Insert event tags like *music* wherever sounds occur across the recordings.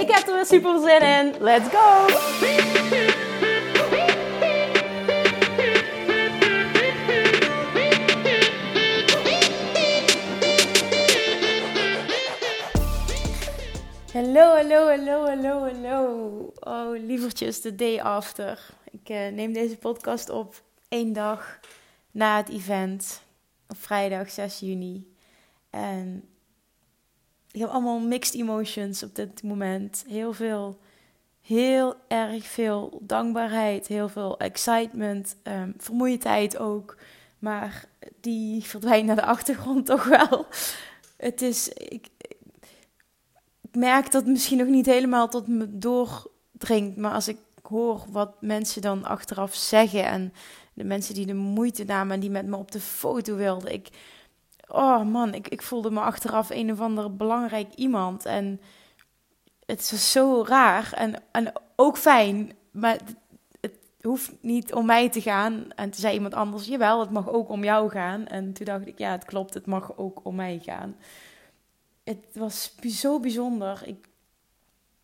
Ik heb er weer super zin in. Let's go! Hallo, hallo, hallo, hallo, hallo. Oh, lievertjes, de day after. Ik uh, neem deze podcast op één dag na het event. Op vrijdag 6 juni. En heb allemaal mixed emotions op dit moment. Heel veel, heel erg veel dankbaarheid, heel veel excitement, um, vermoeidheid ook. Maar die verdwijnt naar de achtergrond *laughs* toch wel. Het is, ik, ik merk dat het misschien nog niet helemaal tot me doordringt. Maar als ik hoor wat mensen dan achteraf zeggen en de mensen die de moeite namen en die met me op de foto wilden. Ik, oh man, ik, ik voelde me achteraf een of ander belangrijk iemand. En het was zo raar en, en ook fijn, maar het, hoeft niet om mij te gaan. En toen zei iemand anders, jawel, het mag ook om jou gaan. En toen dacht ik, ja, het klopt, het mag ook om mij gaan. Het was zo bijzonder. Ik,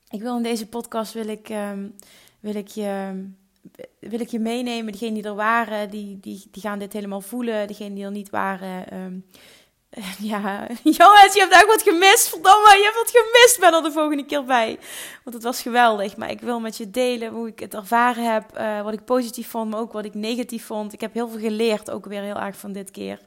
ik wil in deze podcast wil ik, um, wil ik je wil ik je meenemen. Degenen die er waren, die, die, die gaan dit helemaal voelen. Degenen die er niet waren, um, *laughs* ja, jongens, je hebt echt wat gemist. Verdomme, je hebt wat gemist. Ben er de volgende keer bij. Want het was geweldig. Maar ik wil met je delen hoe ik het ervaren heb. Uh, wat ik positief vond, maar ook wat ik negatief vond. Ik heb heel veel geleerd, ook weer heel erg van dit keer.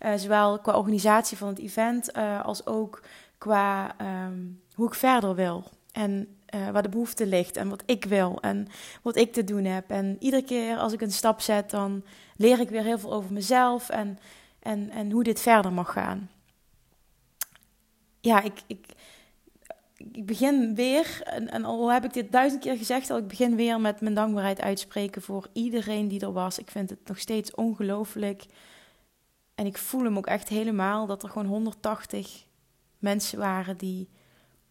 Uh, zowel qua organisatie van het event, uh, als ook qua um, hoe ik verder wil. En uh, waar de behoefte ligt en wat ik wil en wat ik te doen heb. En iedere keer als ik een stap zet, dan leer ik weer heel veel over mezelf en, en, en hoe dit verder mag gaan. Ja, ik, ik, ik begin weer, en, en al heb ik dit duizend keer gezegd, al ik begin weer met mijn dankbaarheid uitspreken voor iedereen die er was. Ik vind het nog steeds ongelooflijk. En ik voel hem ook echt helemaal dat er gewoon 180 mensen waren die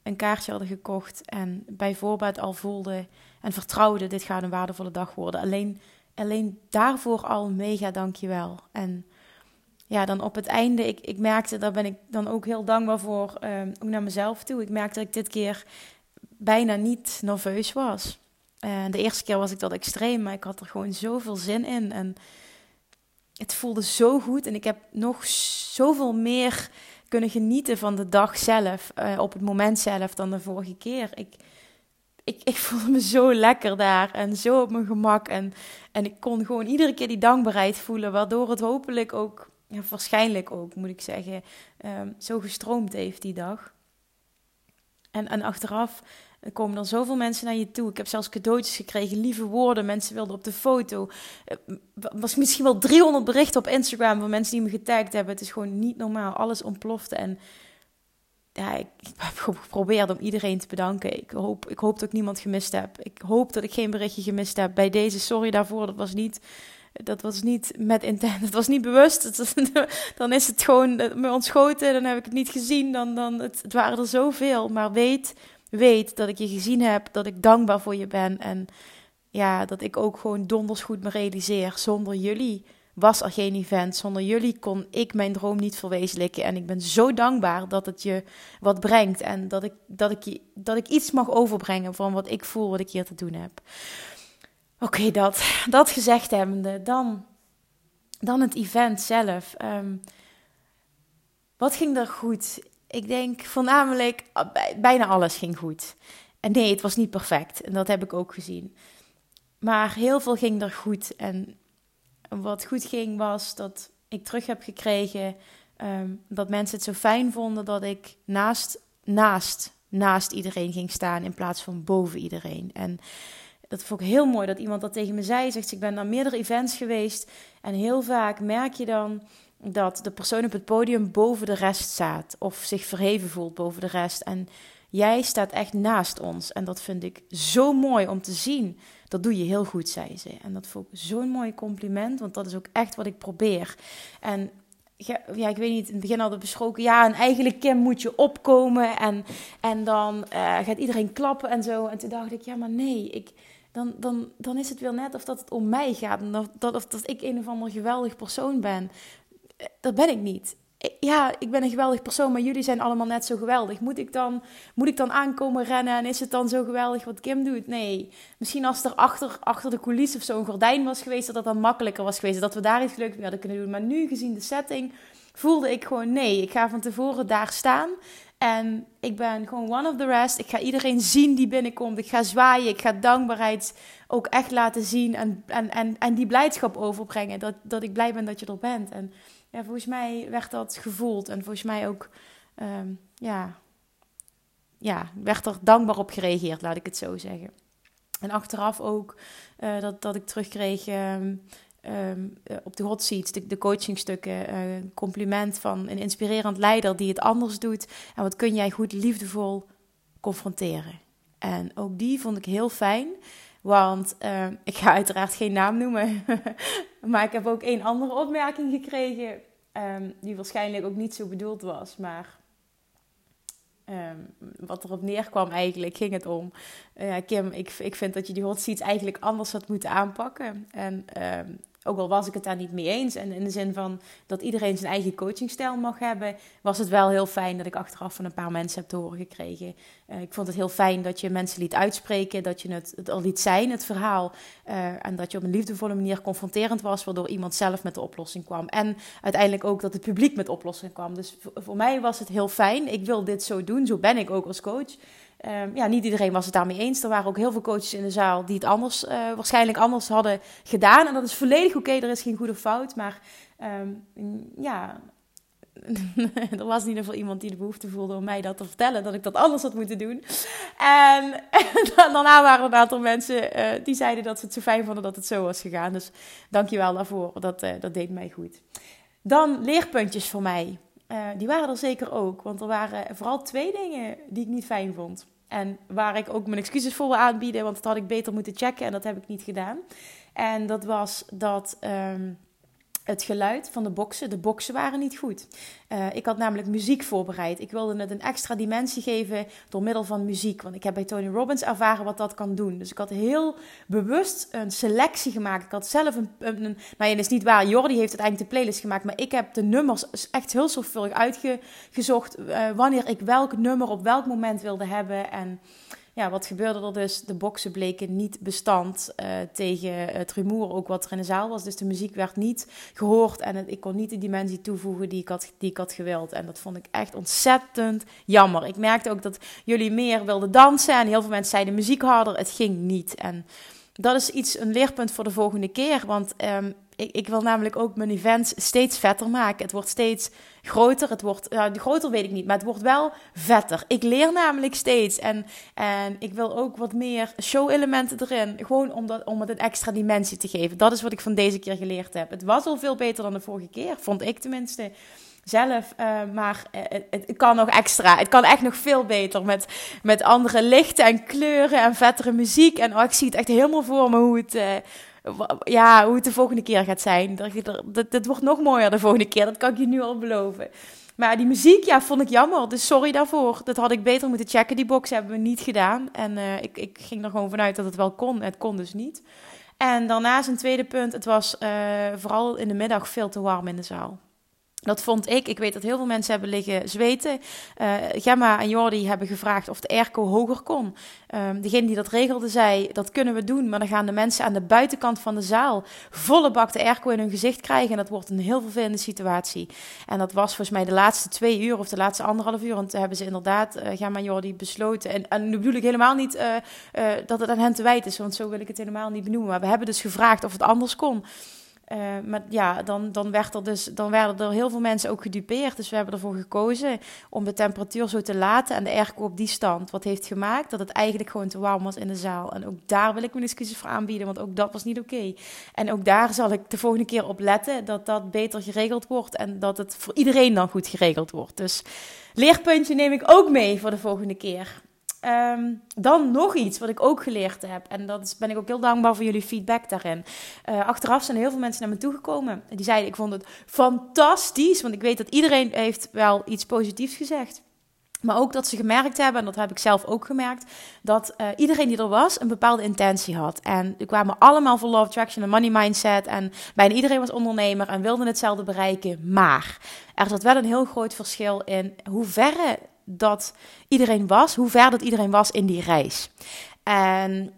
een kaartje hadden gekocht en bij voorbaat al voelden en vertrouwden: dit gaat een waardevolle dag worden. Alleen, alleen daarvoor al mega dankjewel. En ja, dan op het einde, ik, ik merkte, daar ben ik dan ook heel dankbaar voor, uh, ook naar mezelf toe. Ik merkte dat ik dit keer bijna niet nerveus was. Uh, de eerste keer was ik dat extreem, maar ik had er gewoon zoveel zin in. En het voelde zo goed en ik heb nog zoveel meer kunnen genieten van de dag zelf, uh, op het moment zelf, dan de vorige keer. Ik, ik, ik *laughs* voelde me zo lekker daar en zo op mijn gemak. En, en ik kon gewoon iedere keer die dankbaarheid voelen, waardoor het hopelijk ook, ja, waarschijnlijk ook, moet ik zeggen, um, zo gestroomd heeft die dag. En, en achteraf er komen dan zoveel mensen naar je toe. Ik heb zelfs cadeautjes gekregen, lieve woorden. Mensen wilden op de foto. Er was misschien wel 300 berichten op Instagram van mensen die me getagd hebben. Het is gewoon niet normaal. Alles ontplofte. En ja, ik, heb geprobeerd om iedereen te bedanken. Ik hoop, ik hoop dat ik niemand gemist heb. Ik hoop dat ik geen berichtje gemist heb. Bij deze, sorry daarvoor. Dat was niet, dat was niet met intent. Het was niet bewust. *laughs* dan is het gewoon me ontschoten. Dan heb ik het niet gezien. Dan, dan, het, het waren er zoveel. Maar weet weet dat ik je gezien heb, dat ik dankbaar voor je ben. En ja, dat ik ook gewoon donders goed me realiseer. Zonder jullie was er geen event. Zonder jullie kon ik mijn droom niet verwezenlijken. En ik ben zo dankbaar dat het je wat brengt. En dat ik, dat ik, dat ik iets mag overbrengen van wat ik voel, wat ik hier te doen heb. Oké, dat, dat gezegd hebbende, dan, dan het event zelf. Um, wat ging er goed? Ik denk voornamelijk, ah, bijna alles ging goed. En nee, het was niet perfect. En dat heb ik ook gezien. Maar heel veel ging er goed. En wat goed ging was dat ik terug heb gekregen ehm, dat mensen het zo fijn vonden dat ik naast, naast, naast iedereen ging staan in plaats van boven iedereen. En dat vond ik heel mooi dat iemand dat tegen me zei. Zegt, ik ben naar meerdere events geweest en heel vaak merk je dan dat de persoon op het podium boven de rest staat of zich verheven voelt boven de rest. En Jij staat echt naast ons. En dat vind ik zo mooi om te zien. Dat doe je heel goed, zei ze. En dat vond ik zo'n mooi compliment, want dat is ook echt wat ik probeer. En ja, ik weet niet, in het begin hadden we besproken, ja, en eigenlijk Kim moet je opkomen en, en dan uh, gaat iedereen klappen en zo. En toen dacht ik, ja, maar nee, ik, dan, dan, dan is het wel net of dat het om mij gaat en dat, of dat ik een of ander geweldig persoon ben. Dat ben ik niet ja, ik ben een geweldig persoon, maar jullie zijn allemaal net zo geweldig. Moet ik dan, moet ik dan aankomen rennen en is het dan zo geweldig wat Kim doet? Nee. Misschien als er achter, achter de coulissen of zo'n gordijn was geweest, dat dat dan makkelijker was geweest. Dat we daar iets leuks mee hadden kunnen doen. Maar nu, gezien de setting, voelde ik gewoon nee. Ik ga van tevoren daar staan. En ik ben gewoon one of the rest. Ik ga iedereen zien die binnenkomt. Ik ga zwaaien. Ik ga dankbaarheid ook echt laten zien. En, en, en, en die blijdschap overbrengen. Dat, dat ik blij ben dat je er bent. En ja, volgens mij werd dat gevoeld. En volgens mij ook, ehm, ja, ja, werd er dankbaar op gereageerd, laat ik het zo zeggen. En achteraf ook uh, dat, dat ik terugkreeg um, um, op de hot seats, de, de coachingstukken, uh, compliment van een inspirerend leider die het anders doet. En wat kun jij goed liefdevol confronteren. En ook die vond ik heel fijn. Want uh, ik ga uiteraard geen naam noemen. *laughs* maar ik heb ook één andere opmerking gekregen. Um, die waarschijnlijk ook niet zo bedoeld was. Maar um, wat erop neerkwam eigenlijk, ging het om... Uh, Kim, ik, ik vind dat je die hot seats eigenlijk anders had moeten aanpakken. En um, ook al was ik het daar niet mee eens. En in de zin van dat iedereen zijn eigen coachingstijl mag hebben, was het wel heel fijn dat ik achteraf van een paar mensen heb te horen gekregen. Uh, ik vond het heel fijn dat je mensen liet uitspreken, dat je het, al liet zijn, het verhaal. Uh, en dat je op een liefdevolle manier confronterend was, waardoor iemand zelf met de oplossing kwam. En uiteindelijk ook dat het publiek met oplossing kwam. Dus voor mij was het heel fijn. Ik wil dit zo doen, zo ben ik ook als coach. Um, ja, niet iedereen was het daarmee eens. Er waren ook heel veel coaches in de zaal die het anders, uh, waarschijnlijk anders hadden gedaan. En dat is volledig oké, er is geen goede fout. Maar um, ja, *laughs* er was in ieder geval iemand die de behoefte voelde om mij dat te vertellen, dat ik dat anders had moeten doen. En, *laughs* daarna waren er een aantal mensen uh, die zeiden dat ze het zo fijn vonden dat het zo was gegaan. Dus dankjewel daarvoor, dat, uh, dat deed mij goed. Dan leerpuntjes voor mij. Die waren er zeker ook, want er waren vooral twee dingen die ik niet fijn vond. En waar ik ook mijn excuses voor wil aanbieden, want dat had ik beter moeten checken en dat heb ik niet gedaan. En dat was dat. Um, het geluid van de boksen. De boksen waren niet goed. Uh, ik had namelijk muziek voorbereid. Ik wilde het een extra dimensie geven door middel van muziek. Want ik heb bij Tony Robbins ervaren wat dat kan doen. Dus ik had heel bewust een selectie gemaakt. Ik had zelf een. een, nou ja, dat is niet waar. Jordi heeft uiteindelijk de playlist gemaakt. Maar ik heb de nummers echt heel zorgvuldig uitgezocht. Uh, wanneer ik welk nummer op welk moment wilde hebben. En ja, wat gebeurde er dus? De boksen bleken niet bestand uh, tegen het rumoer, ook wat er in de zaal was. Dus de muziek werd niet gehoord en ik kon niet de dimensie toevoegen die ik, had, die ik had gewild. En dat vond ik echt ontzettend jammer. Ik merkte ook dat jullie meer wilden dansen en heel veel mensen zeiden muziek harder. Het ging niet. En dat is iets, een leerpunt voor de volgende keer. Want um, ik, ik, wil namelijk ook mijn events steeds vetter maken. Het wordt steeds groter. Het wordt, nou, groter weet ik niet, maar het wordt wel vetter. Ik leer namelijk steeds. En, en ik wil ook wat meer show-elementen erin. Gewoon om, dat, om het een extra dimensie te geven. Dat is wat ik van deze keer geleerd heb. Het was al veel beter dan de vorige keer, vond ik tenminste zelf. Uh, maar uh, het, kan nog extra. Het kan echt nog veel beter. Met, met andere lichten en kleuren en vettere muziek. En oh, ik zie het echt helemaal voor me hoe het, uh, ja, hoe het de volgende keer gaat zijn. Dat, dat, dat wordt nog mooier de volgende keer. Dat kan ik je nu al beloven. Maar die muziek, ja, vond ik jammer. Dus sorry daarvoor. Dat had ik beter moeten checken. Die box hebben we niet gedaan. En uh, ik, ik ging er gewoon vanuit dat het wel kon. Het kon dus niet. En daarnaast een tweede punt. Het was uh, vooral in de middag veel te warm in de zaal. Dat vond ik. Ik weet dat heel veel mensen hebben liggen zweten. Uh, Gemma en Jordi hebben gevraagd of de airco hoger kon. Um, degene die dat regelde zei, dat kunnen we doen. Maar dan gaan de mensen aan de buitenkant van de zaal volle bak de airco in hun gezicht krijgen. En dat wordt een heel vervelende situatie. En dat was volgens mij de laatste twee uur of de laatste anderhalf uur. Want hebben ze inderdaad, uh, Gemma en Jordi, besloten. En, en nu bedoel ik helemaal niet uh, dat het aan hen te wijten is. Want zo wil ik het helemaal niet benoemen. Maar we hebben dus gevraagd of het anders kon. Uh, maar ja, dan, dan, werd er dus, dan werden er heel veel mensen ook gedupeerd. Dus we hebben ervoor gekozen om de temperatuur zo te laten en de airco op die stand. Wat heeft gemaakt dat het eigenlijk gewoon te warm was in de zaal. En ook daar wil ik mijn excuses voor aanbieden, want ook dat was niet oké. En ook daar zal ik de volgende keer op letten dat dat beter geregeld wordt en dat het voor iedereen dan goed geregeld wordt. Dus leerpuntje neem ik ook mee voor de volgende keer. Ehm, dan nog iets wat ik ook geleerd heb. En dat ben ik ook heel dankbaar voor jullie feedback daarin. Uh, achteraf zijn heel veel mensen naar me toegekomen. Die zeiden, ik vond het fantastisch. Want ik weet dat iedereen heeft wel iets positiefs gezegd. Maar ook dat ze gemerkt hebben, en dat heb ik zelf ook gemerkt, dat uh, iedereen die er was een bepaalde intentie had. En we kwamen allemaal voor Love Traction en Money Mindset. En bijna iedereen was ondernemer en wilde hetzelfde bereiken. Maar er zat wel een heel groot verschil in hoe verre dat iedereen was, hoe ver dat iedereen was in die reis. En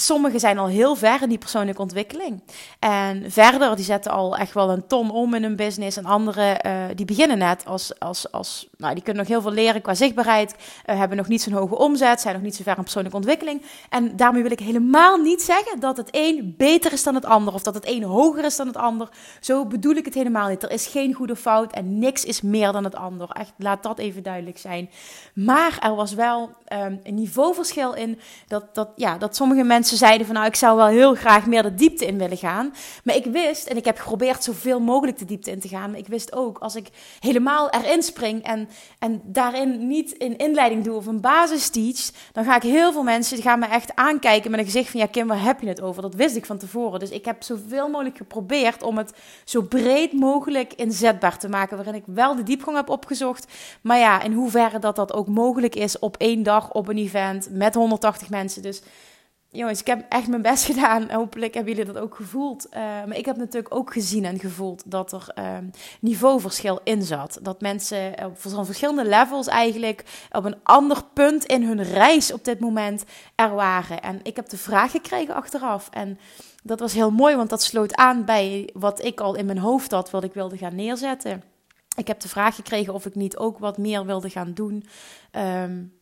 Sommigen zijn al heel ver in die persoonlijke ontwikkeling. En verder, die zetten al echt wel een ton om in hun business. En anderen, uh, die beginnen net als, als, als, nou, die kunnen nog heel veel leren qua zichtbaarheid. Uh, hebben nog niet zo'n hoge omzet, zijn nog niet zo ver in persoonlijke ontwikkeling. En daarmee wil ik helemaal niet zeggen dat het een beter is dan het ander. Of dat het een hoger is dan het ander. Zo bedoel ik het helemaal niet. Er is geen goede fout en niks is meer dan het ander. Echt, laat dat even duidelijk zijn. Maar er was wel um, een niveauverschil in dat, dat, ja, dat sommige mensen ze zeiden van nou, ik zou wel heel graag meer de diepte in willen gaan. Maar ik wist, en ik heb geprobeerd zoveel mogelijk de diepte in te gaan. Maar ik wist ook, als ik helemaal erin spring en, en daarin niet in inleiding doe of een basis teach, dan ga ik heel veel mensen, die gaan me echt aankijken met een gezicht van ja Kim, waar heb je het over? Dat wist ik van tevoren. Dus ik heb zoveel mogelijk geprobeerd om het zo breed mogelijk inzetbaar te maken. Waarin ik wel de diepgang heb opgezocht. Maar ja, in hoeverre dat dat ook mogelijk is op één dag op een event met 180 mensen. Dus jongens, ik heb echt mijn best gedaan. *laughs* Hopelijk hebben jullie dat ook gevoeld. Uh, maar ik heb natuurlijk ook gezien en gevoeld dat er uh, niveauverschil in zat. Dat mensen op verschillende levels eigenlijk op een ander punt in hun reis op dit moment er waren. En ik heb de vraag gekregen achteraf. En dat was heel mooi, want dat sloot aan bij wat ik al in mijn hoofd had, wat ik wilde gaan neerzetten. Ik heb de vraag gekregen of ik niet ook wat meer wilde gaan doen. Um,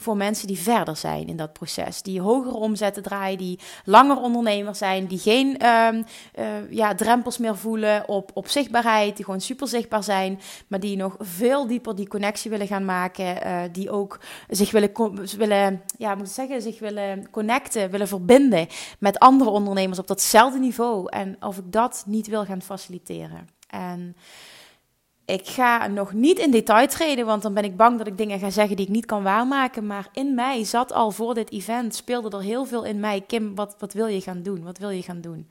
voor mensen die verder zijn in dat proces. Die hogere omzetten draaien, die langer ondernemer zijn, die geen um, uh, ja, drempels meer voelen op, op zichtbaarheid, die gewoon super zichtbaar zijn, maar die nog veel dieper die connectie willen gaan maken, uh, die ook zich willen, willen, ja, moet ik zeggen, zich willen connecten, willen verbinden met andere ondernemers op datzelfde niveau. En of ik dat niet wil gaan faciliteren. En ik ga nog niet in detail treden, want dan ben ik bang dat ik dingen ga zeggen die ik niet kan waarmaken. Maar in mij zat al voor dit event, speelde er heel veel in mij. Kim, wat, wat wil je gaan doen? Wat wil je gaan doen?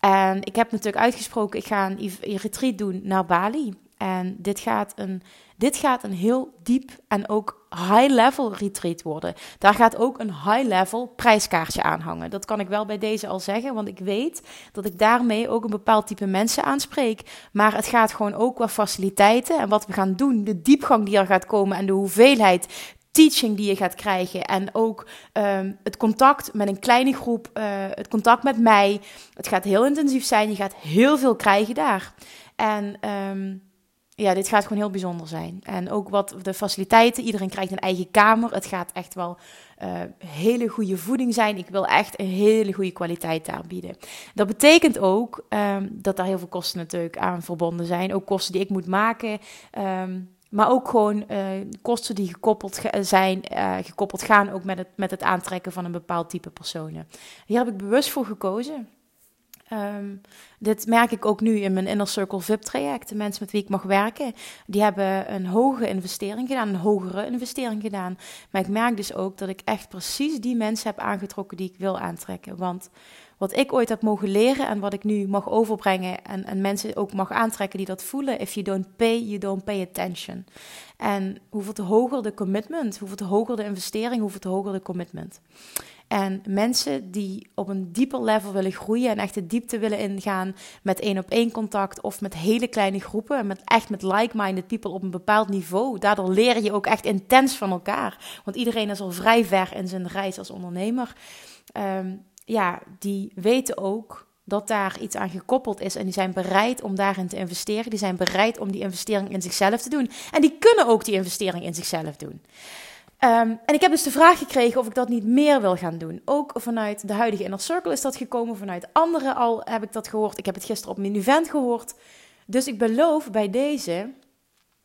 En ik heb natuurlijk uitgesproken, ik ga een retreat doen naar Bali. En dit gaat een, dit gaat een heel diep en ook high-level retreat worden. Daar gaat ook een high-level prijskaartje aan hangen. Dat kan ik wel bij deze al zeggen, want ik weet dat ik daarmee ook een bepaald type mensen aanspreek. Maar het gaat gewoon ook qua faciliteiten en wat we gaan doen, de diepgang die er gaat komen en de hoeveelheid teaching die je gaat krijgen. En ook um, het contact met een kleine groep, uh, het contact met mij. Het gaat heel intensief zijn. Je gaat heel veel krijgen daar. En um, ja, dit gaat gewoon heel bijzonder zijn. En ook wat de faciliteiten. Iedereen krijgt een eigen kamer. Het gaat echt wel uh, hele goede voeding zijn. Ik wil echt een hele goede kwaliteit daar bieden. Dat betekent ook um, dat daar heel veel kosten natuurlijk aan verbonden zijn. Ook kosten die ik moet maken. Um, maar ook gewoon uh, kosten die gekoppeld zijn, uh, gekoppeld gaan ook met het, met het aantrekken van een bepaald type personen. Hier heb ik bewust voor gekozen. Um, dit merk ik ook nu in mijn Inner Circle VIP-traject. De mensen met wie ik mag werken, die hebben een hoge investering gedaan, een hogere investering gedaan. Maar ik merk dus ook dat ik echt precies die mensen heb aangetrokken die ik wil aantrekken. Want wat ik ooit heb mogen leren en wat ik nu mag overbrengen en, en mensen ook mag aantrekken die dat voelen, if you don't pay, you don't pay attention. En hoeveel te hoger de commitment, hoeveel te hoger de investering, hoeveel te hoger de commitment. En mensen die op een dieper level willen groeien en echt de diepte willen ingaan met één op één contact of met hele kleine groepen, met echt met like-minded people op een bepaald niveau. Daardoor leer je ook echt intens van elkaar. Want iedereen is al vrij ver in zijn reis als ondernemer. Um, ja, die weten ook dat daar iets aan gekoppeld is en die zijn bereid om daarin te investeren. Die zijn bereid om die investering in zichzelf te doen. En die kunnen ook die investering in zichzelf doen. Ehm, en ik heb dus de vraag gekregen of ik dat niet meer wil gaan doen. Ook vanuit de huidige Inner Circle is dat gekomen. Vanuit anderen al heb ik dat gehoord. Ik heb het gisteren op mijn event gehoord. Dus ik beloof bij deze,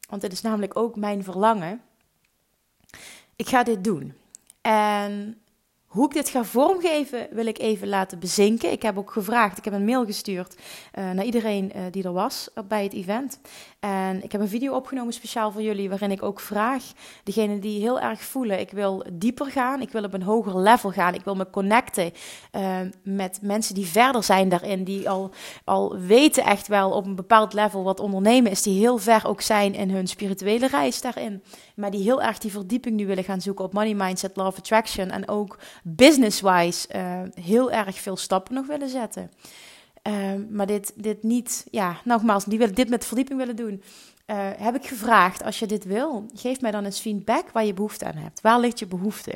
want dit is namelijk ook mijn verlangen. Ik ga dit doen. En hoe ik dit ga vormgeven, wil ik even laten bezinken. Ik heb ook gevraagd, ik heb een mail gestuurd uh, naar iedereen uh, die er was bij het event. En ik heb een video opgenomen speciaal voor jullie, waarin ik ook vraag, degenen die heel erg voelen, ik wil dieper gaan, ik wil op een hoger level gaan, ik wil me connecten uh, met mensen die verder zijn daarin, die al, al weten echt wel op een bepaald level wat ondernemen is, die heel ver ook zijn in hun spirituele reis daarin, maar die heel erg die verdieping nu willen gaan zoeken op money mindset, love attraction en ook business-wise uh, heel erg veel stappen nog willen zetten. Uh, maar dit, dit niet, ja, nogmaals, die willen dit met verdieping willen doen. Uh, heb ik gevraagd, als je dit wil, geef mij dan eens feedback waar je behoefte aan hebt. Waar ligt je behoefte?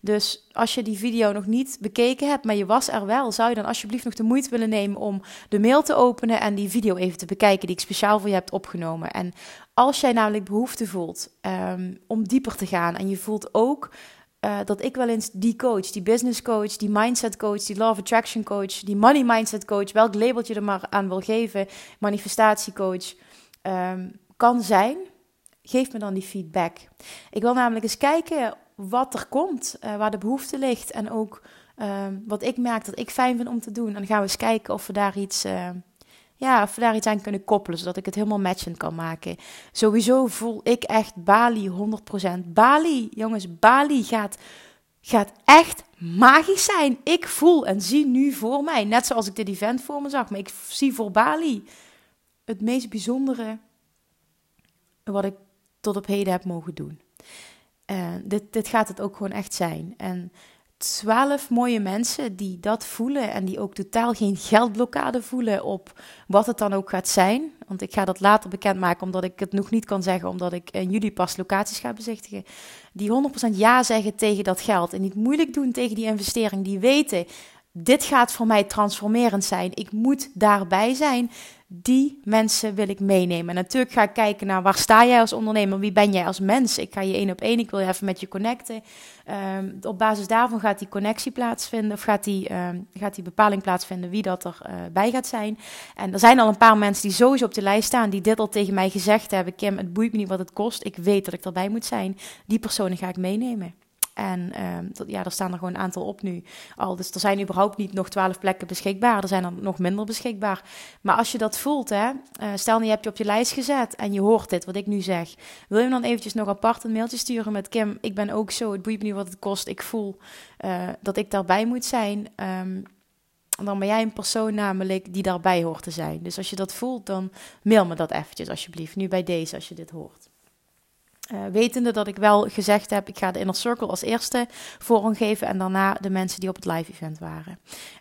Dus als je die video nog niet bekeken hebt, maar je was er wel, zou je dan alsjeblieft nog de moeite willen nemen om de mail te openen en die video even te bekijken die ik speciaal voor je heb opgenomen. En als jij namelijk behoefte voelt um, om dieper te gaan en je voelt ook uh, dat ik wel eens die coach, die business coach, die mindset coach, die law of attraction coach, die money mindset coach, welk labeltje er maar aan wil geven, manifestatiecoach, um, kan zijn, geef me dan die feedback. Ik wil namelijk eens kijken wat er komt, uh, waar de behoefte ligt en ook um, wat ik merk dat ik fijn vind om te doen. En dan gaan we eens kijken of we daar iets, uh, ja, of daar iets aan kunnen koppelen, zodat ik het helemaal matchend kan maken. Sowieso voel ik echt Bali 100%. Bali, jongens, Bali gaat, gaat echt magisch zijn. Ik voel en zie nu voor mij, net zoals ik dit event voor me zag, maar ik zie voor Bali het meest bijzondere wat ik tot op heden heb mogen doen. Uh, dit, dit gaat het ook gewoon echt zijn. En twaalf mooie mensen die dat voelen en die ook totaal geen geldblokkade voelen op wat het dan ook gaat zijn. Want ik ga dat later bekendmaken omdat ik het nog niet kan zeggen, omdat ik in juli pas locaties ga bezichtigen. Die 100% ja zeggen tegen dat geld en niet moeilijk doen tegen die investering. Die weten, dit gaat voor mij transformerend zijn. Ik moet daarbij zijn die mensen wil ik meenemen. En natuurlijk ga ik kijken naar waar sta jij als ondernemer, wie ben jij als mens. Ik ga je één op één, ik wil je even met je connecten. Um, op basis daarvan gaat die connectie plaatsvinden, of gaat die, um, gaat die bepaling plaatsvinden wie dat erbij uh, bij gaat zijn. En er zijn al een paar mensen die sowieso op de lijst staan, die dit al tegen mij gezegd hebben. Kim, het boeit me niet wat het kost, ik weet dat ik erbij moet zijn. Die personen ga ik meenemen. En dat, ja, er staan er gewoon een aantal op nu al. Dus er zijn überhaupt niet nog twaalf plekken beschikbaar. Er zijn er nog minder beschikbaar. Maar als je dat voelt, hè, uh, stel je hebt je op je lijst gezet en je hoort dit, wat ik nu zeg. Wil je dan eventjes nog apart een mailtje sturen met Kim? Ik ben ook zo, het boeit me niet wat het kost. Ik voel uh, dat ik daarbij moet zijn. Um, dan ben jij een persoon namelijk die daarbij hoort te zijn. Dus als je dat voelt, dan mail me dat eventjes alsjeblieft. Nu bij deze, als je dit hoort. Uh, wetende dat ik wel gezegd heb, ik ga de Inner Circle als eerste vorm geven en daarna de mensen die op het live event waren.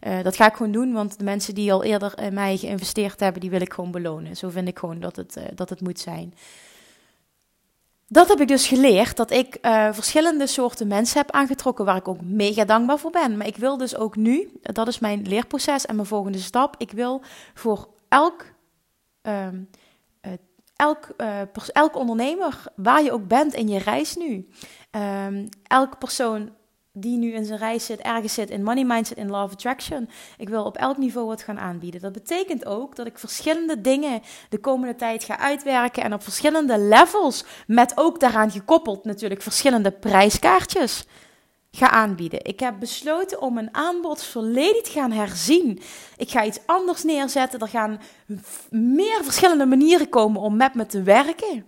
Uh, dat ga ik gewoon doen, want de mensen die al eerder in mij geïnvesteerd hebben, die wil ik gewoon belonen. Zo vind ik gewoon dat het, uh, dat het moet zijn. Dat heb ik dus geleerd, dat ik verschillende soorten mensen heb aangetrokken waar ik ook mega dankbaar voor ben. Maar ik wil dus ook nu, dat is mijn leerproces en mijn volgende stap, ik wil voor elk um, elk, uh, elk ondernemer, waar je ook bent in je reis nu, um, elke persoon die nu in zijn reis zit, ergens zit in money mindset, in love attraction. Ik wil op elk niveau wat gaan aanbieden. Dat betekent ook dat ik verschillende dingen de komende tijd ga uitwerken en op verschillende levels, met ook daaraan gekoppeld natuurlijk verschillende prijskaartjes ga aanbieden. Ik heb besloten om mijn aanbod volledig te gaan herzien. Ik ga iets anders neerzetten. Er gaan meer verschillende manieren komen om met me te werken.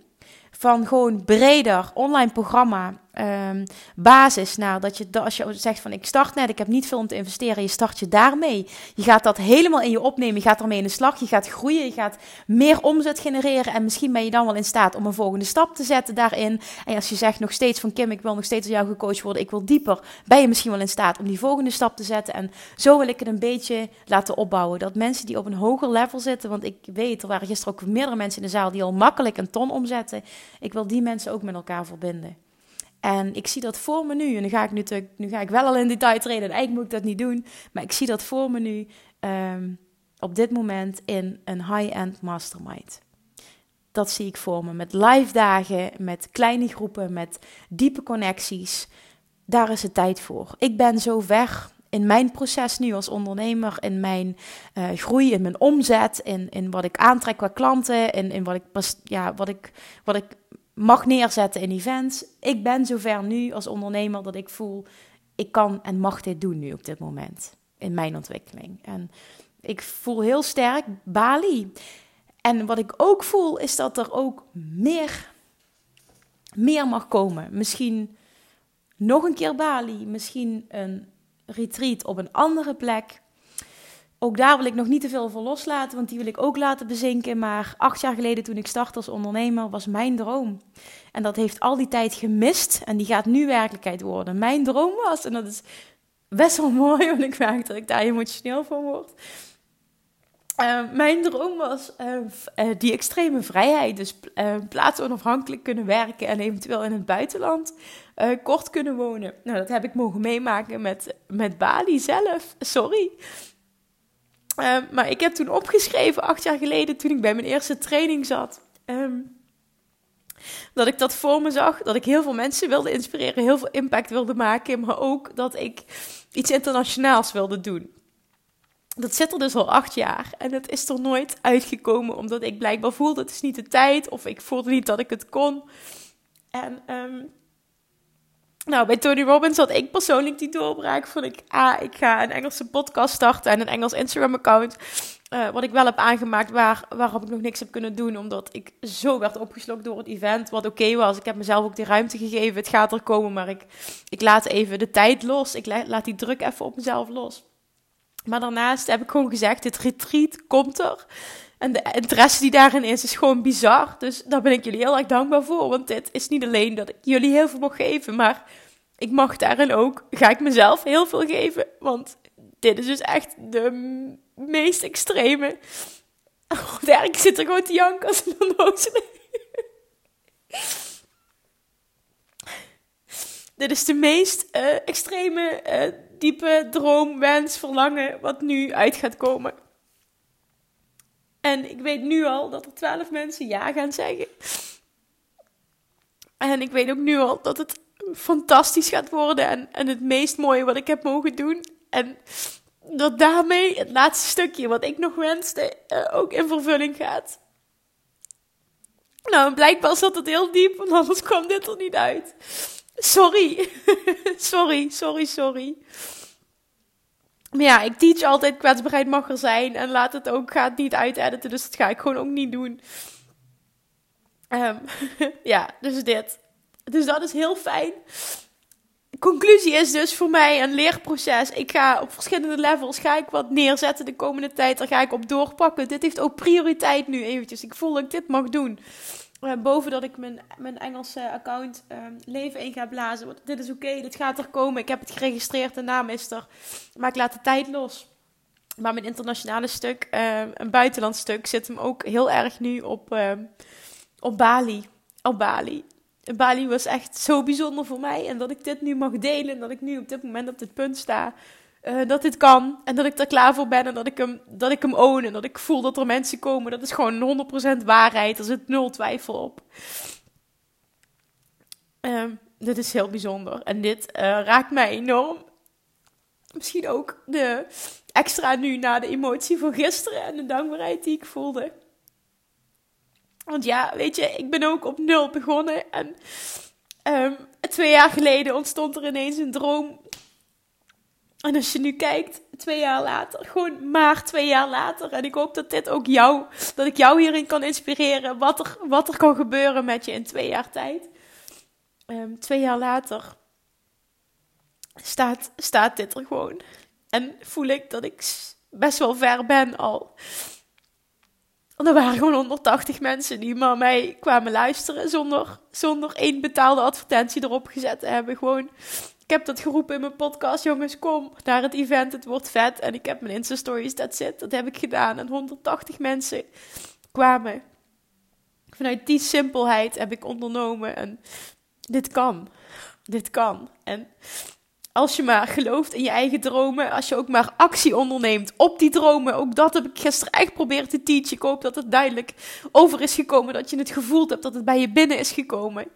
Van gewoon breder online programma um, basis naar dat je als je zegt van ik start net, ik heb niet veel om te investeren, je start je daarmee. Je gaat dat helemaal in je opnemen, je gaat ermee in de slag, je gaat groeien, je gaat meer omzet genereren en misschien ben je dan wel in staat om een volgende stap te zetten daarin. En als je zegt nog steeds van Kim, ik wil nog steeds door jou gecoacht worden, ik wil dieper, ben je misschien wel in staat om die volgende stap te zetten. En zo wil ik het een beetje laten opbouwen. Dat mensen die op een hoger level zitten, want ik weet, er waren gisteren ook meerdere mensen in de zaal die al makkelijk een ton omzetten. Ik wil die mensen ook met elkaar verbinden. En ik zie dat voor me nu. En nu ga ik, nu, nu ga ik wel al in detail treden. En eigenlijk moet ik dat niet doen. Maar ik zie dat voor me nu um, op dit moment in een high-end mastermind. dat zie ik voor me. Met live dagen, met kleine groepen, met diepe connecties. Daar is het tijd voor. Ik ben zo ver in mijn proces nu als ondernemer, in mijn uh, groei, in mijn omzet, in, in wat ik aantrek qua klanten, in, in wat, ik, ja, wat, ik, wat ik mag neerzetten in events. Ik ben zover nu als ondernemer dat ik voel, ik kan en mag dit doen nu op dit moment in mijn ontwikkeling. En ik voel heel sterk Bali. En wat ik ook voel is dat er ook meer, meer mag komen. Misschien nog een keer Bali, misschien een retreat op een andere plek. Ook daar wil ik nog niet te veel voor loslaten, want die wil ik ook laten bezinken. Maar acht jaar geleden, toen ik startte als ondernemer, was mijn droom. En dat heeft al die tijd gemist en die gaat nu werkelijkheid worden. Mijn droom was, en dat is best wel *laughs* mooi, want ik merk dat ik daar emotioneel van word. Uh, mijn droom was uh, uh, die extreme vrijheid. Dus plaatsonafhankelijk kunnen werken en eventueel in het buitenland kort kunnen wonen. Nou, dat heb ik mogen meemaken met, met Bali zelf. Sorry. Maar ik heb toen opgeschreven, acht jaar geleden, toen ik bij mijn eerste training zat. Um, dat ik dat voor me zag. Dat ik heel veel mensen wilde inspireren, heel veel impact wilde maken. Maar ook dat ik iets internationaals wilde doen. Dat zit er dus al acht jaar. En het is er nooit uitgekomen, omdat ik blijkbaar voelde: het is niet de tijd. Of ik voelde niet dat ik het kon. En um, nou, bij Tony Robbins had ik persoonlijk die doorbraak. Vond ik, ah, ik ga een Engelse podcast starten en een Engels Instagram-account. Uh, wat ik wel heb aangemaakt, waar, waarop ik nog niks heb kunnen doen. Omdat ik zo werd opgeslokt door het event. Wat oké was. Ik heb mezelf ook die ruimte gegeven. Het gaat er komen, maar ik, ik laat even de tijd los. Ik laat die druk even op mezelf los. Maar daarnaast heb ik gewoon gezegd: dit retreat komt er. En de interesse die daarin is, is gewoon bizar. Dus daar ben ik jullie heel erg dankbaar voor. Want dit is niet alleen dat ik jullie heel veel mag geven, maar ik mag daarin ook, ga ik mezelf heel veel geven. Want dit is dus echt de meest extreme. Oh, zit er gewoon te janken als een onnozel. Dit is de meest uh, extreme, uh, diepe droom, wens, verlangen wat nu uit gaat komen. En ik weet nu al dat er twaalf mensen ja gaan zeggen. En ik weet ook nu al dat het fantastisch gaat worden en, en het meest mooie wat ik heb mogen doen. En dat daarmee het laatste stukje wat ik nog wenste uh, ook in vervulling gaat. Nou, blijkbaar zat het heel diep, want anders kwam dit er niet uit. Sorry. *laughs* sorry, sorry, sorry. Maar ja, ik teach altijd kwetsbaarheid mag er zijn. En laat het ook, ga het niet uitediten. Dus dat ga ik gewoon ook niet doen. Um, *laughs* ja, dus dit. Dus dat is heel fijn. Conclusie is dus voor mij een leerproces. Ik ga op verschillende levels ga ik wat neerzetten de komende tijd. Daar ga ik op doorpakken. Dit heeft ook prioriteit nu eventjes. Ik voel dat ik dit mag doen. Uh, boven dat ik mijn, mijn Engelse account uh, leven in ga blazen. Want dit is oké, dit gaat er komen. Ik heb het geregistreerd, de naam is er. Maar ik laat de tijd los. Maar mijn internationale stuk, uh, een buitenlands stuk, zit hem ook heel erg nu op, op Bali. Op Bali. Bali was echt zo bijzonder voor mij. En dat ik dit nu mag delen. En dat ik nu op dit moment op dit punt sta. Uh, dat dit kan en dat ik er klaar voor ben en dat ik hem, dat ik hem own en dat ik voel dat er mensen komen. Dat is gewoon 100% waarheid. Er zit nul twijfel op. Uh, dit is heel bijzonder en dit uh, raakt mij enorm. Misschien ook de extra nu na de emotie van gisteren en de dankbaarheid die ik voelde. Want ja, weet je, ik ben ook op nul begonnen en um, twee jaar geleden ontstond er ineens een droom en als je nu kijkt, twee jaar later, gewoon maar twee jaar later. En ik hoop dat dit ook jou, dat ik jou hierin kan inspireren. Wat er, wat er kan gebeuren met je in twee jaar tijd. Um, twee jaar later staat, staat dit er gewoon. En voel ik dat ik best wel ver ben al. En er waren gewoon 180 mensen die maar mij kwamen luisteren zonder, zonder één betaalde advertentie erop gezet te hebben. Gewoon ik heb dat geroepen in mijn podcast. Jongens, kom naar het event. Het wordt vet. En ik heb mijn Insta-stories, that's it. Dat heb ik gedaan. En 180 mensen kwamen. Vanuit die simpelheid heb ik ondernomen. En dit kan. Dit kan. En Als je maar gelooft in je eigen dromen, als je ook maar actie onderneemt op die dromen. Ook dat heb ik gisteren echt proberen te teachen. Ik hoop dat het duidelijk over is gekomen, dat je het gevoeld hebt, dat het bij je binnen is gekomen.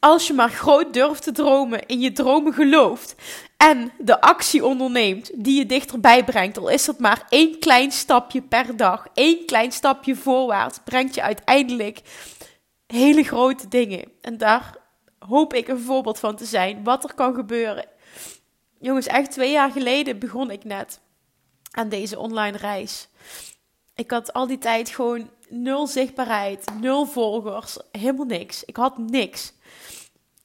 Als je maar groot durft te dromen, in je dromen gelooft en de actie onderneemt die je dichterbij brengt, al is het maar één klein stapje per dag, één klein stapje voorwaarts, brengt je uiteindelijk hele grote dingen. En daar hoop ik een voorbeeld van te zijn, wat er kan gebeuren. Jongens, echt twee jaar geleden begon ik net aan deze online reis. Ik had al die tijd gewoon nul zichtbaarheid, nul volgers, helemaal niks. Ik had niks.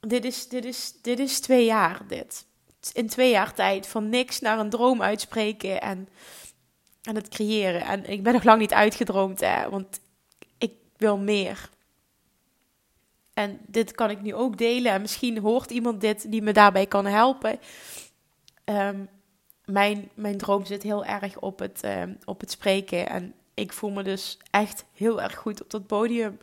Dit is, dit is, dit is twee jaar, dit. In twee jaar tijd van niks naar een droom uitspreken en, en het creëren. En ik ben nog lang niet uitgedroomd, hè, want ik wil meer. En dit kan ik nu ook delen. En misschien hoort iemand dit die me daarbij kan helpen. Um, mijn, mijn droom zit heel erg op het, um, op het spreken. En ik voel me dus echt heel erg goed op dat podium.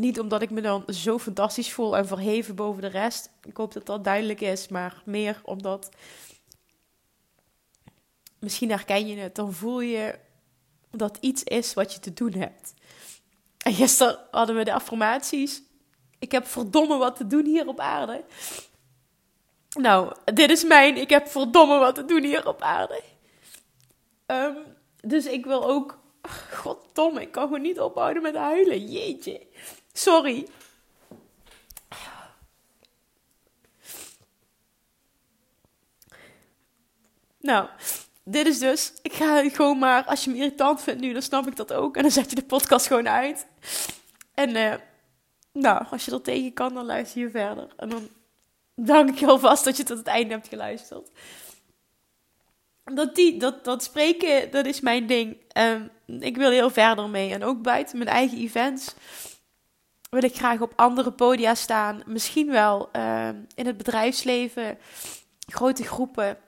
Niet omdat ik me dan zo fantastisch voel en verheven boven de rest. Ik hoop dat dat duidelijk is. Maar meer omdat. Misschien herken je het. Dan voel je dat iets is wat je te doen hebt. En gisteren hadden we de affirmaties. Ik heb verdomme wat te doen hier op aarde. Nou, dit is mijn. Ik heb verdomme wat te doen hier op aarde. Um, dus ik wil ook. Goddomme, ik kan gewoon niet ophouden met huilen. Jeetje. Sorry. Nou, dit is dus. Ik ga gewoon maar. Als je me irritant vindt nu, dan snap ik dat ook. En dan zet je de podcast gewoon uit. En uh, nou, als je er tegen kan, dan luister je verder. En dan dank ik je alvast dat je tot het einde hebt geluisterd. Dat, die, dat, dat spreken, dat is mijn ding. Um, ik wil heel verder mee. En ook buiten mijn eigen events wil ik graag op andere podia staan. Misschien wel um, in het bedrijfsleven. Grote groepen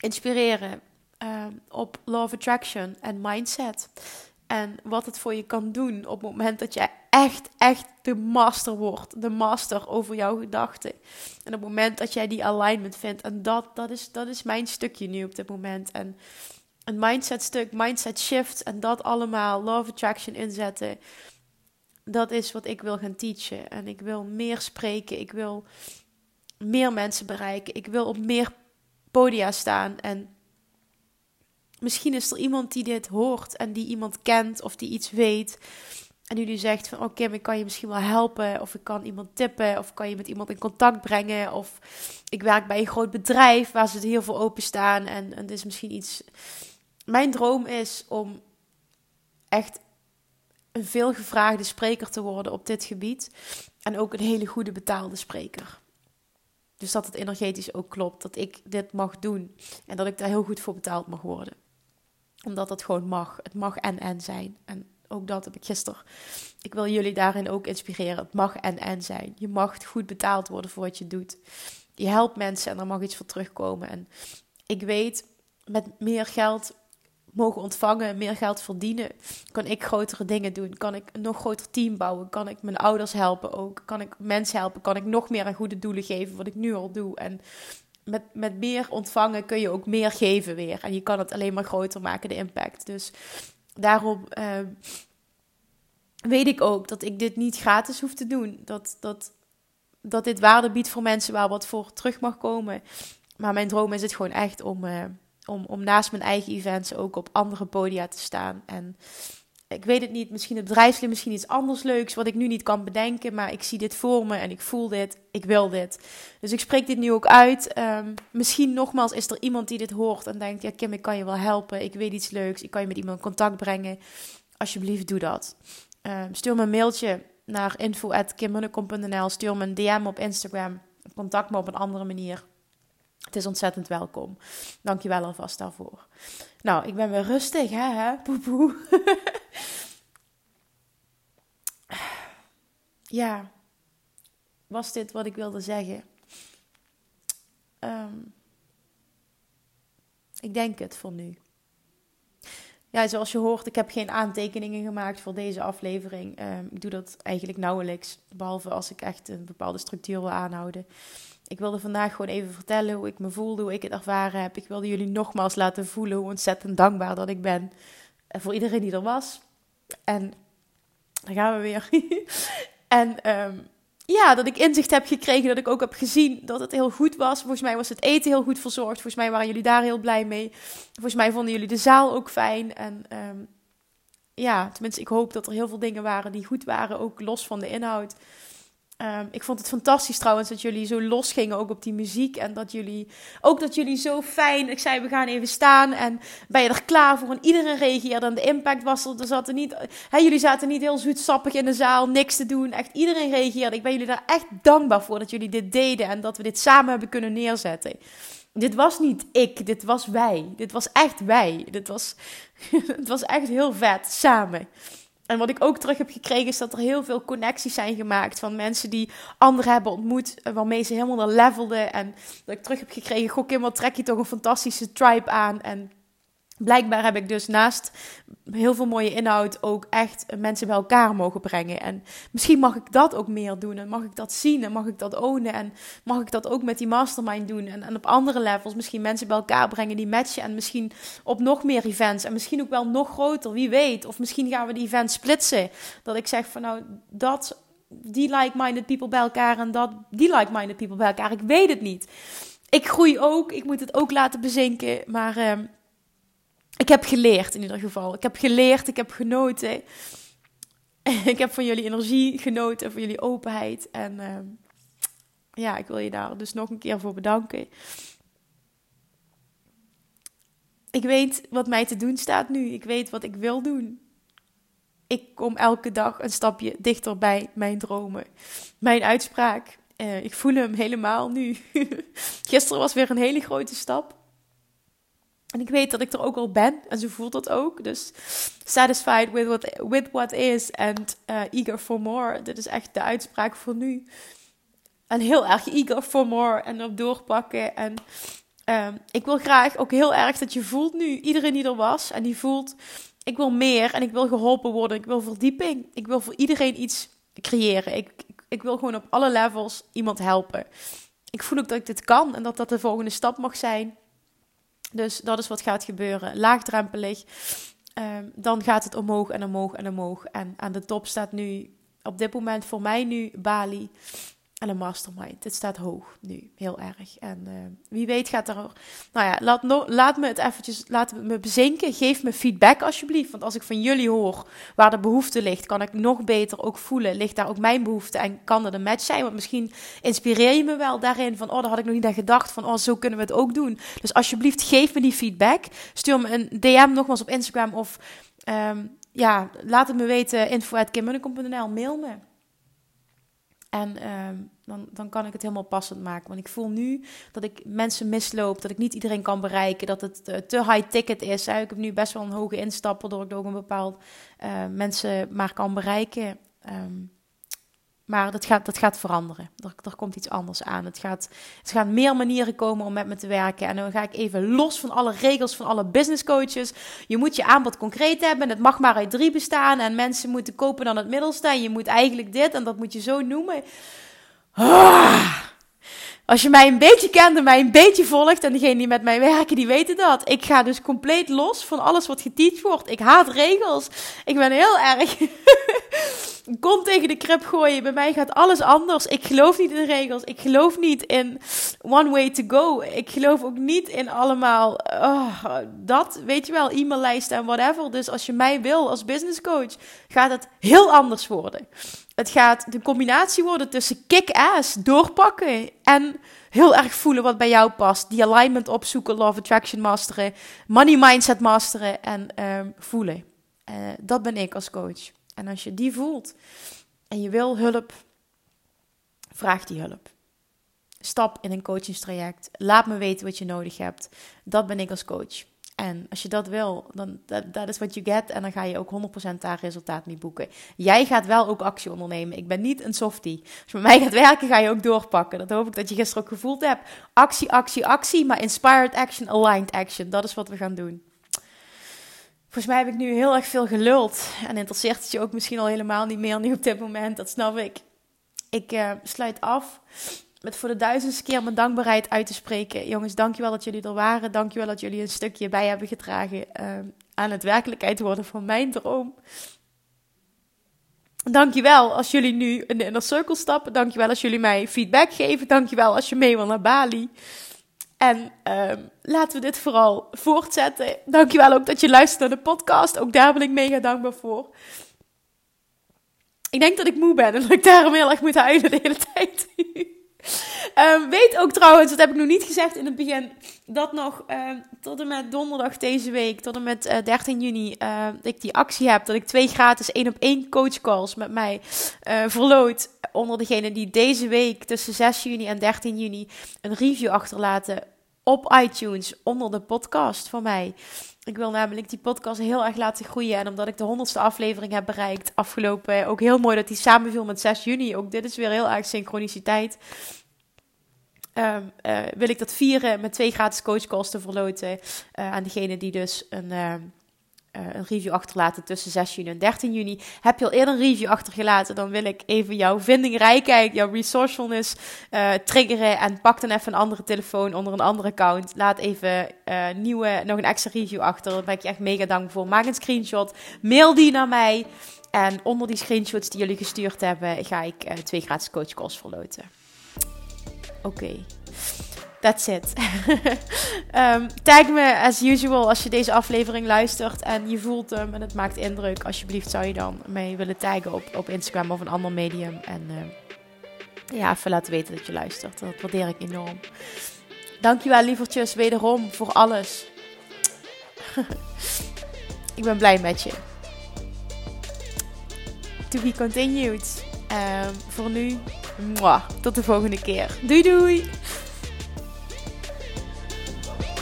inspireren um, op law of attraction en mindset. En wat het voor je kan doen op het moment dat jij echt, echt de master wordt. De master over jouw gedachten. En op het moment dat jij die alignment vindt. En dat, dat, is, dat is mijn stukje nu op dit moment. En een mindset stuk, mindset shift. En dat allemaal, love attraction inzetten. Dat is wat ik wil gaan teachen. En ik wil meer spreken. Ik wil meer mensen bereiken. Ik wil op meer podia staan. En misschien is er iemand die dit hoort en die iemand kent of die iets weet. En nu zegt van, oké, oh ik kan je misschien wel helpen. Of ik kan iemand tippen. Of kan je met iemand in contact brengen. Of ik werk bij een groot bedrijf waar ze heel veel openstaan. En, en het is misschien iets... Mijn droom is om echt een veelgevraagde spreker te worden op dit gebied. En ook een hele goede betaalde spreker. Dus dat het energetisch ook klopt. Dat ik dit mag doen. En dat ik daar heel goed voor betaald mag worden omdat het gewoon mag. Het mag en en zijn. En ook dat heb ik gisteren. Ik wil jullie daarin ook inspireren. Het mag en en zijn. Je mag goed betaald worden voor wat je doet. Je helpt mensen en er mag iets voor terugkomen. En ik weet, met meer geld mogen ontvangen, meer geld verdienen, kan ik grotere dingen doen. Kan ik een nog groter team bouwen. Kan ik mijn ouders helpen ook. Kan ik mensen helpen. Kan ik nog meer aan goede doelen geven, wat ik nu al doe. En met, met meer ontvangen kun je ook meer geven weer. En je kan het alleen maar groter maken, de impact. Dus daarom uh, weet ik ook dat ik dit niet gratis hoef te doen. Dat, dat, dat dit waarde biedt voor mensen waar wat voor terug mag komen. Maar mijn droom is het gewoon echt om, uh, om, om naast mijn eigen events ook op andere podia te staan. En ik weet het niet, misschien het bedrijfsleven, misschien iets anders leuks wat ik nu niet kan bedenken, maar ik zie dit voor me en ik voel dit, ik wil dit. Dus ik spreek dit nu ook uit. Um, misschien nogmaals is er iemand die dit hoort en denkt, ja Kim, ik kan je wel helpen, ik weet iets leuks, ik kan je met iemand in contact brengen. Alsjeblieft, doe dat. Um, stuur me een mailtje naar info.kimmunnekom.nl, stuur me een DM op Instagram, contact me op een andere manier. Het is ontzettend welkom. Dank je wel alvast daarvoor. Nou, ik ben weer rustig, hè? hè? Poepoe. *laughs* ja, was dit wat ik wilde zeggen? Um, ik denk het voor nu. Ja, zoals je hoort, ik heb geen aantekeningen gemaakt voor deze aflevering. Um, ik doe dat eigenlijk nauwelijks, behalve als ik echt een bepaalde structuur wil aanhouden. Ik wilde vandaag gewoon even vertellen hoe ik me voelde, hoe ik het ervaren heb. Ik wilde jullie nogmaals laten voelen hoe ontzettend dankbaar dat ik ben voor iedereen die er was. En daar gaan we weer. *laughs* en ehm, ja, dat ik inzicht heb gekregen, dat ik ook heb gezien dat het heel goed was. Volgens mij was het eten heel goed verzorgd. Volgens mij waren jullie daar heel blij mee. Volgens mij vonden jullie de zaal ook fijn. En ehm, ja, tenminste, ik hoop dat er heel veel dingen waren die goed waren, ook los van de inhoud. Ehm, ik vond het fantastisch trouwens dat jullie zo los gingen ook op die muziek. En dat jullie, ook dat jullie zo fijn, ik zei we gaan even staan en ben je er klaar voor? En iedereen reageerde en de impact was er. er zaten niet, hè, jullie zaten niet heel zoetsappig in de zaal, niks te doen. Echt iedereen reageerde. Ik ben jullie daar echt dankbaar voor dat jullie dit deden en dat we dit samen hebben kunnen neerzetten. Dit was niet ik, dit was wij. Dit was echt wij. Dit was, *laughs* het was echt heel vet, samen. En wat ik ook terug heb gekregen is dat er heel veel connecties zijn gemaakt van mensen die anderen hebben ontmoet, eh, waarmee ze helemaal naar levelden. En dat ik terug heb gekregen, goh Kim, trek je toch een fantastische tribe aan. En blijkbaar heb ik dus naast heel veel mooie inhoud ook echt mensen bij elkaar mogen brengen. En misschien mag ik dat ook meer doen. En mag ik dat zien en mag ik dat ownen. En mag ik dat ook met die mastermind doen. En, en op andere levels misschien mensen bij elkaar brengen die matchen. En misschien op nog meer events. En misschien ook wel nog groter, wie weet. Of misschien gaan we die events splitsen. Dat ik zeg van nou, dat, die like-minded people bij elkaar. En dat, die like-minded people bij elkaar. Ik weet het niet. Ik groei ook. Ik moet het ook laten bezinken. Maar... Uh, ik heb geleerd in ieder geval. Ik heb geleerd, ik heb genoten. *laughs* ik heb van jullie energie genoten, van jullie openheid. En uh, ja, ik wil je daar dus nog een keer voor bedanken. Ik weet wat mij te doen staat nu. Ik weet wat ik wil doen. Ik kom elke dag een stapje dichter bij mijn dromen. Mijn uitspraak. Uh, ik voel hem helemaal nu. *laughs* Gisteren was weer een hele grote stap. En ik weet dat ik er ook al ben en ze voelt dat ook. Dus satisfied with what, with what is and uh, eager for more. Dit is echt de uitspraak voor nu. En heel erg eager for more en op doorpakken. En um, ik wil graag ook heel erg dat je voelt nu, iedereen die er was en die voelt, ik wil meer en ik wil geholpen worden. Ik wil verdieping. Ik wil voor iedereen iets creëren. Ik, ik, ik wil gewoon op alle levels iemand helpen. Ik voel ook dat ik dit kan en dat dat de volgende stap mag zijn. Dus dat is wat gaat gebeuren. Laagdrempelig. Um, dan gaat het omhoog en omhoog en omhoog. En aan de top staat nu op dit moment voor mij nu Bali en een mastermind. Dit staat hoog nu, heel erg. En uh, wie weet gaat er... Nou ja, laat, laat me het eventjes... Laat me bezinken. Geef me feedback alsjeblieft. Want als ik van jullie hoor waar de behoefte ligt... kan ik nog beter ook voelen. Ligt daar ook mijn behoefte? En kan er een match zijn? Want misschien inspireer je me wel daarin. Van, oh, daar had ik nog niet aan gedacht. Van, oh, zo kunnen we het ook doen. Dus alsjeblieft, geef me die feedback. Stuur me een DM nogmaals op Instagram. Of um, ja, laat het me weten. info.kimmunnekom.nl Mail me. En um, dan, dan kan ik het helemaal passend maken. Want ik voel nu dat ik mensen misloop, dat ik niet iedereen kan bereiken, dat het te, te high ticket is. Ik heb nu best wel een hoge instappen, door ik ook een bepaald uh, mensen maar kan bereiken. Um, maar dat gaat, dat gaat veranderen. Er, komt iets anders aan. Het gaat, het gaan meer manieren komen om met me te werken. En dan ga ik even los van alle regels van alle business coaches. Je moet je aanbod concreet hebben. Het mag maar uit drie bestaan. En mensen moeten kopen dan het middelste. En je moet eigenlijk dit en dat moet je zo noemen. Ah. Als je mij een beetje kent en mij een beetje volgt, en degenen die met mij werken, die weten dat. Ik ga dus compleet los van alles wat geteacht wordt. Ik haat regels. Ik ben heel erg Kom tegen de krip gooien. Bij mij gaat alles anders. Ik geloof niet in regels. Ik geloof niet in one way to go. Ik geloof ook niet in allemaal oh, dat, weet je wel, e-maillijsten en whatever. Dus als je mij wil als business coach, gaat het heel anders worden. Het gaat de combinatie worden tussen kick-ass, doorpakken en heel erg voelen wat bij jou past. Die alignment opzoeken, love attraction masteren, money mindset masteren en um, voelen. Uh, dat ben ik als coach. En als je die voelt en je wil hulp, vraag die hulp. Stap in een coachingstraject. Laat me weten wat je nodig hebt. Dat ben ik als coach. En als je dat wil, dan dat is wat je get. En dan ga je ook 100% daar resultaat mee boeken. Jij gaat wel ook actie ondernemen. Ik ben niet een softie. Als je met mij gaat werken, ga je ook doorpakken. Dat hoop ik dat je gisteren ook gevoeld hebt. Actie, actie, actie. Maar inspired action, aligned action. Dat is wat we gaan doen. Volgens mij heb ik nu heel erg veel geluld. En interesseert het je ook misschien al helemaal niet meer nu op dit moment. Dat snap ik. Ik uh, sluit af. met voor de duizendste keer mijn dankbaarheid uit te spreken. Jongens, dankjewel dat jullie er waren. Dankjewel dat jullie een stukje bij hebben gedragen uh, aan het werkelijkheid worden van mijn droom. Dankjewel als jullie nu de inner circle stappen. Dankjewel als jullie mij feedback geven. Dankjewel als je mee wil naar Bali. En um, laten we dit vooral voortzetten. Dankjewel ook dat je luistert naar de podcast. Ook daar ben ik mega dankbaar voor. Ik denk dat ik moe ben en *laughs* dat ik daarom heel erg moet huilen de hele tijd. um, *laughs* weet ook trouwens, dat heb ik nog niet gezegd in het begin, dat nog uh, tot en met donderdag deze week, tot en met uh, eh, 13 juni, uh, ik die actie heb. Dat ik twee gratis één op één coachcalls met mij uh, verloot. Onder degene die deze week tussen 6 juni en 13 juni een review achterlaten op iTunes onder de podcast van mij. Ik wil namelijk die podcast heel erg laten groeien. En omdat ik de honderdste aflevering heb bereikt afgelopen, ook heel mooi dat die samenviel met 6 juni. Ook dit is weer heel erg synchroniciteit. Um, uh, wil ik dat vieren met twee gratis coachcalls te verloten uh, aan degene die dus een, uh, een review achterlaten tussen 6 juni en 13 juni. Heb je al eerder een review achtergelaten, dan wil ik even jouw vindingrijkheid, jouw resourcefulness triggeren en pak dan even een andere telefoon onder een andere account. Laat even nieuwe, nog een extra review achter, daar ben ik je echt mega dankbaar voor. Maak een screenshot, mail die naar mij en onder die screenshots die jullie gestuurd hebben, ga ik twee gratis coachcalls verloten. Oké. That's it. um, *laughs* tag me as usual als je deze aflevering luistert en je voelt hem en het maakt indruk. Alsjeblieft zou je dan mee willen taggen op, op Instagram of een ander medium. En uh, ja, even laten weten dat je luistert. Dat waardeer ik enorm. Dankjewel lievertjes wederom voor alles. *laughs* ik ben blij met je. To be continued. Um, voor nu Mwah, tot de volgende keer. Doei doei!